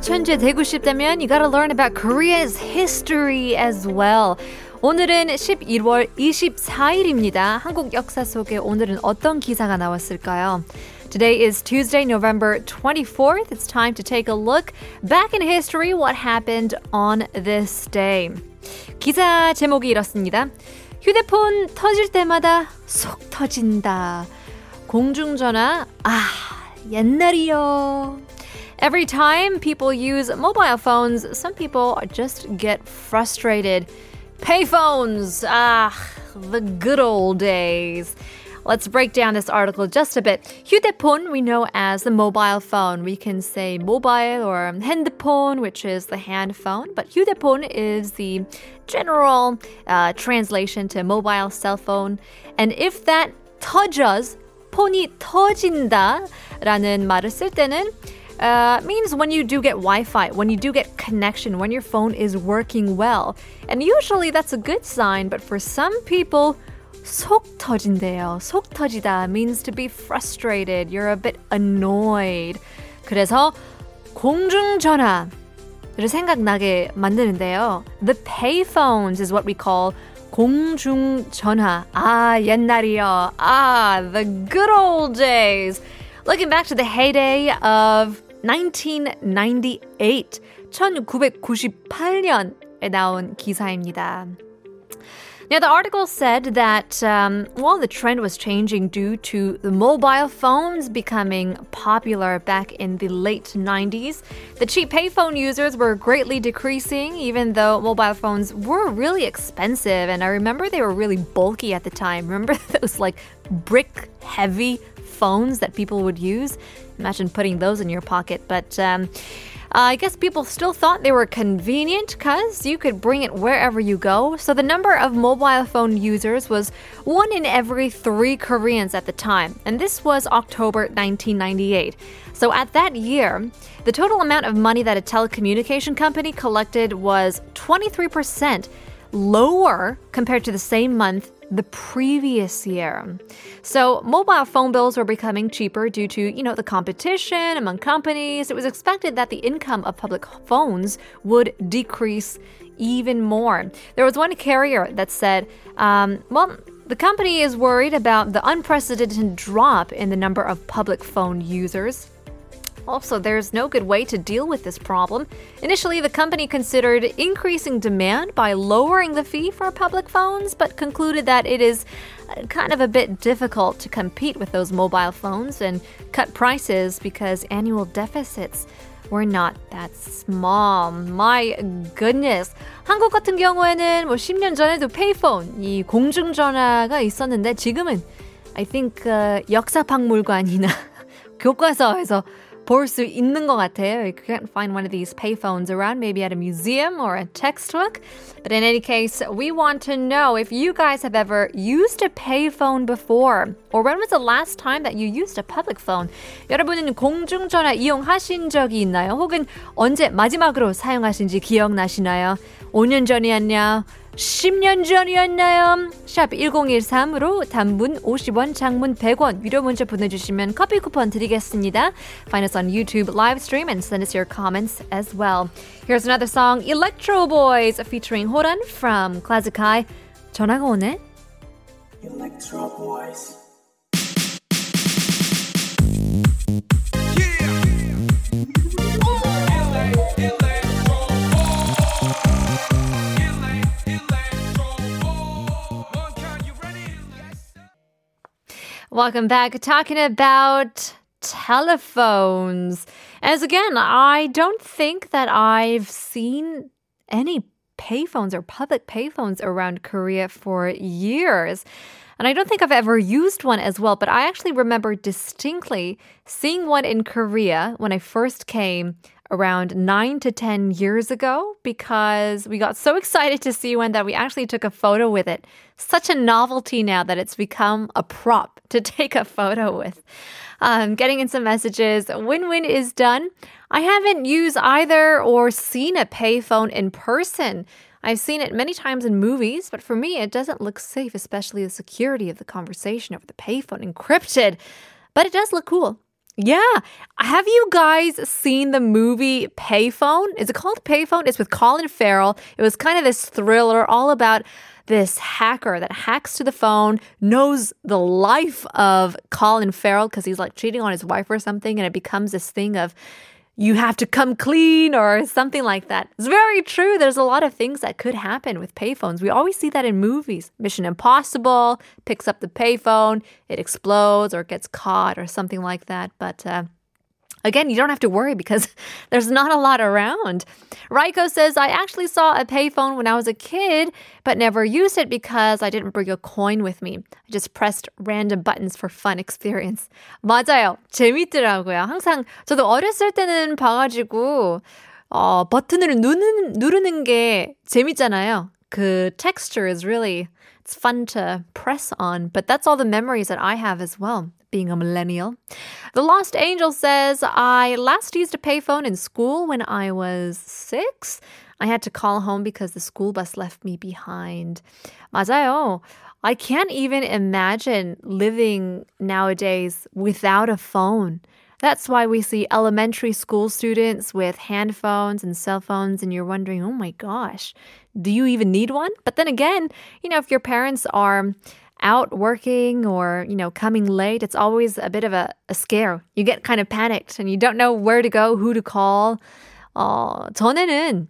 천재 되고 싶다면 you gotta learn about Korea's history as well. 오늘은 11월 24일입니다. 한국 역사 속에 오늘은 어떤 기사가 나왔을까요? Today is Tuesday, November 24th. It's time to take a look back in history what happened on this day. 기사 제목이 이렇습니다. 휴대폰 터질 때마다 속 터진다. 공중전화, 아, 옛날이요. Every time people use mobile phones, some people just get frustrated. Payphones, ah, the good old days. Let's break down this article just a bit. 휴대폰 we know as the mobile phone. We can say mobile or 핸드폰, which is the hand phone, but 휴대폰 is the general uh, translation to mobile cell phone. And if that 터져s, 폰이 터진다라는 말을 쓸 때는 uh, means when you do get Wi-Fi, when you do get connection, when your phone is working well. And usually that's a good sign, but for some people, 속 터진대요. 속 터지다 means to be frustrated. You're a bit annoyed. 그래서 공중전화를 생각나게 만드는데요. The payphones is what we call 공중전화. 아, 옛날이요. Ah, the good old days. Looking back to the heyday of 1998, 1998년에 나온 기사입니다. Now, the article said that, um, well, the trend was changing due to the mobile phones becoming popular back in the late 90s. The cheap payphone users were greatly decreasing, even though mobile phones were really expensive. And I remember they were really bulky at the time. Remember those like brick heavy phones that people would use? Imagine putting those in your pocket. But, um, I guess people still thought they were convenient because you could bring it wherever you go. So the number of mobile phone users was one in every three Koreans at the time. And this was October 1998. So at that year, the total amount of money that a telecommunication company collected was 23% lower compared to the same month the previous year. So mobile phone bills were becoming cheaper due to, you know, the competition among companies. It was expected that the income of public phones would decrease even more. There was one carrier that said, um, well, the company is worried about the unprecedented drop in the number of public phone users. Also, there's no good way to deal with this problem. Initially, the company considered increasing demand by lowering the fee for public phones, but concluded that it is uh, kind of a bit difficult to compete with those mobile phones and cut prices because annual deficits were not that small. My goodness. 한국 같은 경우에는 뭐 10년 전에도 페이폰, 이 공중전화가 있었는데 지금은 I think uh, 역사박물관이나 교과서에서 볼 수 있는 것 같아요. You can't find one of these payphones around, maybe at a museum or a textbook. But in any case, we want to know if you guys have ever used a payphone before, or when was the last time that you used a public phone? 여러분은 공중전화 이용하신 적이 있나요? 혹은 언제 마지막으로 사용하신지 기억나시나요? 5년 전이었냐? 10년 전이었나요? 샵 1013으로 단문 50원, 장문 100원 유료 문자 보내주시면 커피 쿠폰 드리겠습니다. Find us on YouTube live stream and send us your comments as well. Here's another song, Electro Boys featuring Horan from Classic High. 전화가 오네. Electro Boys. Welcome back. Talking about telephones. As again, I don't think that I've seen any payphones or public payphones around Korea for years. And I don't think I've ever used one as well, but I actually remember distinctly seeing one in Korea when I first came around nine to 10 years ago because we got so excited to see one that we actually took a photo with it. Such a novelty now that it's become a prop to take a photo with. Um, getting in some messages. Win win is done. I haven't used either or seen a payphone in person. I've seen it many times in movies, but for me, it doesn't look safe, especially the security of the conversation over the payphone encrypted. But it does look cool. Yeah. Have you guys seen the movie Payphone? Is it called Payphone? It's with Colin Farrell. It was kind of this thriller all about this hacker that hacks to the phone, knows the life of Colin Farrell because he's like cheating on his wife or something, and it becomes this thing of you have to come clean or something like that. It's very true. There's a lot of things that could happen with payphones. We always see that in movies. Mission Impossible picks up the payphone, it explodes or gets caught or something like that. But uh, Again, you don't have to worry because there's not a lot around. Raiko says, I actually saw a payphone when I was a kid, but never used it because I didn't bring a coin with me. I just pressed random buttons for fun experience. 맞아요. 재밌더라고요. 항상 저도 어렸을 때는 봐가지고, 어, 버튼을 누르는, 누르는 게 재밌잖아요. 그 texture is really, it's fun to press on, but that's all the memories that I have as well being a millennial. The Lost Angel says, I last used a payphone in school when I was six. I had to call home because the school bus left me behind. 맞아요. I can't even imagine living nowadays without a phone. That's why we see elementary school students with handphones and cell phones, and you're wondering, oh my gosh, do you even need one? But then again, you know, if your parents are out working or, you know, coming late, it's always a bit of a, a scare. You get kind of panicked and you don't know where to go, who to call. 어, 전에는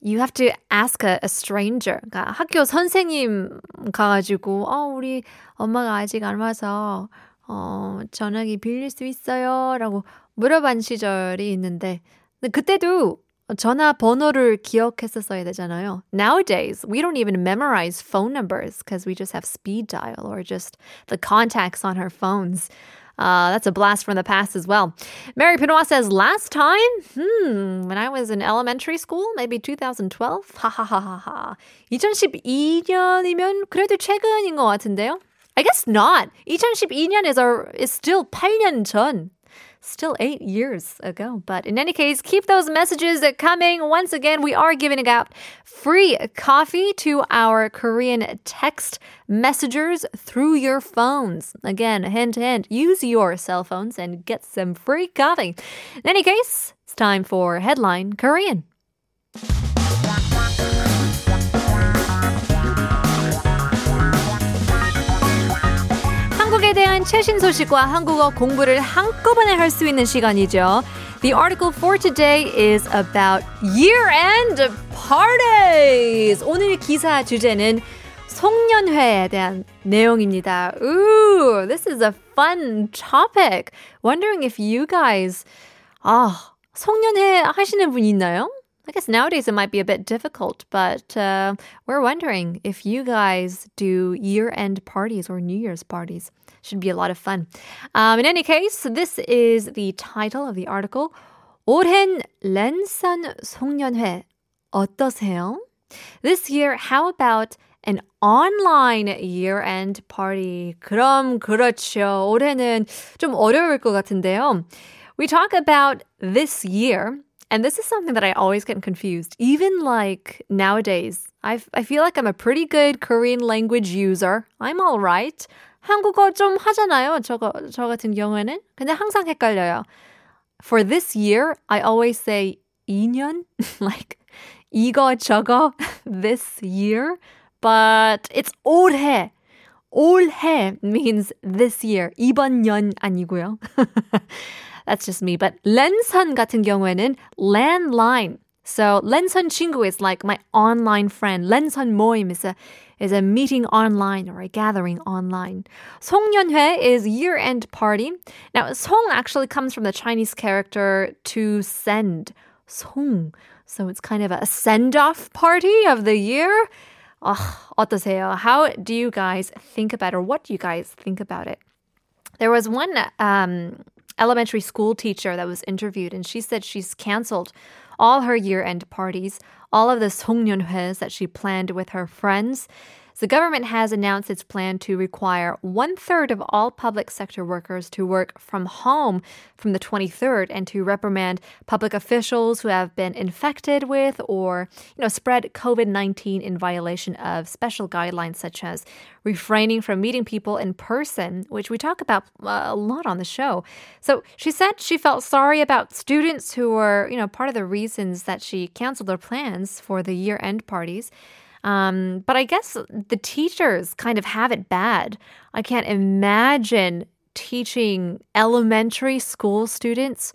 you have to ask a, a stranger. 그러니까 학교 선생님 가가지고, 어, 우리 엄마가 아직 안 와서, 어, 전화기 빌릴 수 있어요? 라고 물어본 시절이 있는데, 근데 그때도 전화번호를 기억했었어야 되잖아요. Nowadays, we don't even memorize phone numbers because we just have speed dial or just the contacts on our phones. Uh, that's a blast from the past as well. Mary Pinoy says, last time? Hmm, when I was in elementary school, maybe 2012? 하하하하. 2012년이면 그래도 최근인 것 같은데요? I guess not. 2012년 is, our, is still 8년 전 still eight years ago. But in any case, keep those messages coming. Once again, we are giving out free coffee to our Korean text messengers through your phones. Again, hint, hint, use your cell phones and get some free coffee. In any case, it's time for Headline Korean. 대한 최신 소식과 한국어 공부를 한꺼번에 할 수 있는 시간이죠. The article for today is about year-end parties. 오늘 기사 주제는 송년회에 대한 내용입니다. Ooh, this is a fun topic. Wondering if you guys 아, 송년회 하시는 분 있나요? I guess nowadays it might be a bit difficult, but uh, we're wondering if you guys do year end parties or New Year's parties. Should be a lot of fun. Um, in any case, this is the title of the article. 올해는 랜선 송년회 어떠세요? This year, how about an online year-end party? 그럼 그렇죠. 올해는 좀 어려울 것 같은데요. We talk about this year, and this is something that I always get confused. Even like nowadays, I I feel like I'm a pretty good Korean language user. I'm all right. 한국어 좀 하잖아요. 저거, 저 같은 경우에는. 근데 항상 헷갈려요. For this year, I always say 2년, like 이거 저거 this year, but it's 올해. 올해 means this year. 이번 년 아니고요. That's just me. But 랜선 같은 경우에는 landline. So 랜선 친구 is like my online friend. 랜선 모임 is a is a meeting online or a gathering online. 송년회 is year-end party. Now, 송 actually comes from the Chinese character to send. 송. So it's kind of a send-off party of the year. Oh, 어떠세요? How do you guys think about it, or what do you guys think about it? There was one um, elementary school teacher that was interviewed, and she said she's canceled all her year-end parties, all of the 송년회s that she planned with her friends the government has announced its plan to require one third of all public sector workers to work from home from the 23rd and to reprimand public officials who have been infected with or, you know, spread COVID-19 in violation of special guidelines such as refraining from meeting people in person, which we talk about uh, a lot on the show. So she said she felt sorry about students who were, you know, part of the reasons that she canceled their plans for the year-end parties. Um, but I guess the teachers kind of have it bad. I can't imagine teaching elementary school students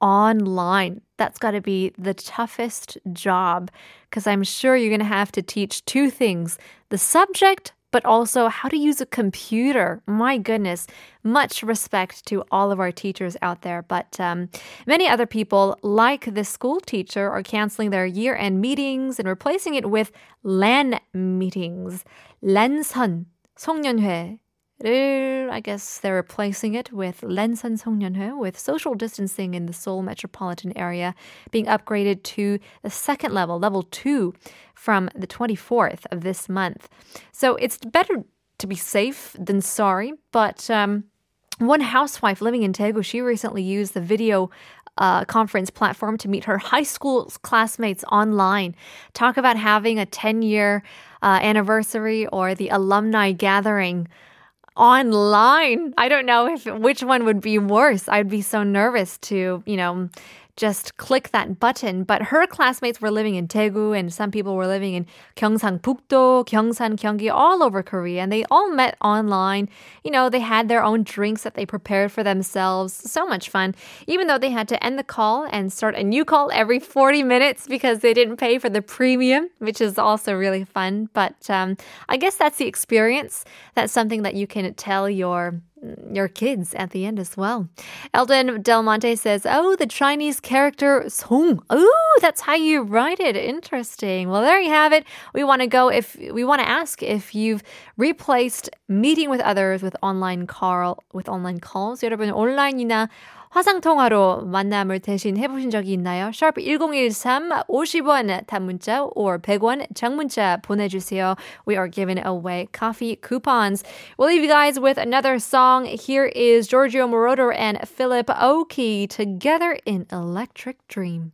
online. That's got to be the toughest job because I'm sure you're going to have to teach two things the subject but also how to use a computer. My goodness, much respect to all of our teachers out there. But um, many other people, like the school teacher, are canceling their year end meetings and replacing it with LAN meetings. 랜선, 송년회, Oh, I guess they're replacing it with Lensan Songnyeonho with social distancing in the Seoul metropolitan area being upgraded to the second level, level 2 from the 24th of this month. So it's better to be safe than sorry, but um, one housewife living in Daegu, she recently used the video uh, conference platform to meet her high school classmates online. Talk about having a 10 year uh, anniversary or the alumni gathering online. I don't know if which one would be worse. I'd be so nervous to, you know, just click that button. But her classmates were living in Daegu and some people were living in Gyeongsangbuk-do, Gyeongsan, Gyeonggi, all over Korea. And they all met online. You know, they had their own drinks that they prepared for themselves. So much fun. Even though they had to end the call and start a new call every 40 minutes because they didn't pay for the premium, which is also really fun. But um, I guess that's the experience. That's something that you can tell your your kids at the end as well. Eldon Del Monte says, Oh, the Chinese character Song. Oh, that's how you write it. Interesting. Well, there you have it. We want to go if we want to ask if you've replaced meeting with others with online call with online calls. 여러분 온라인이나 화상 통화로 만남을 대신 해보신 적이 있나요? Sharp 1013 50원 단문자 or 100원 장문자 보내주세요. We are giving away coffee coupons. We'll leave you guys with another song. Here is Giorgio Moroder and Philip Oakey together in Electric Dream.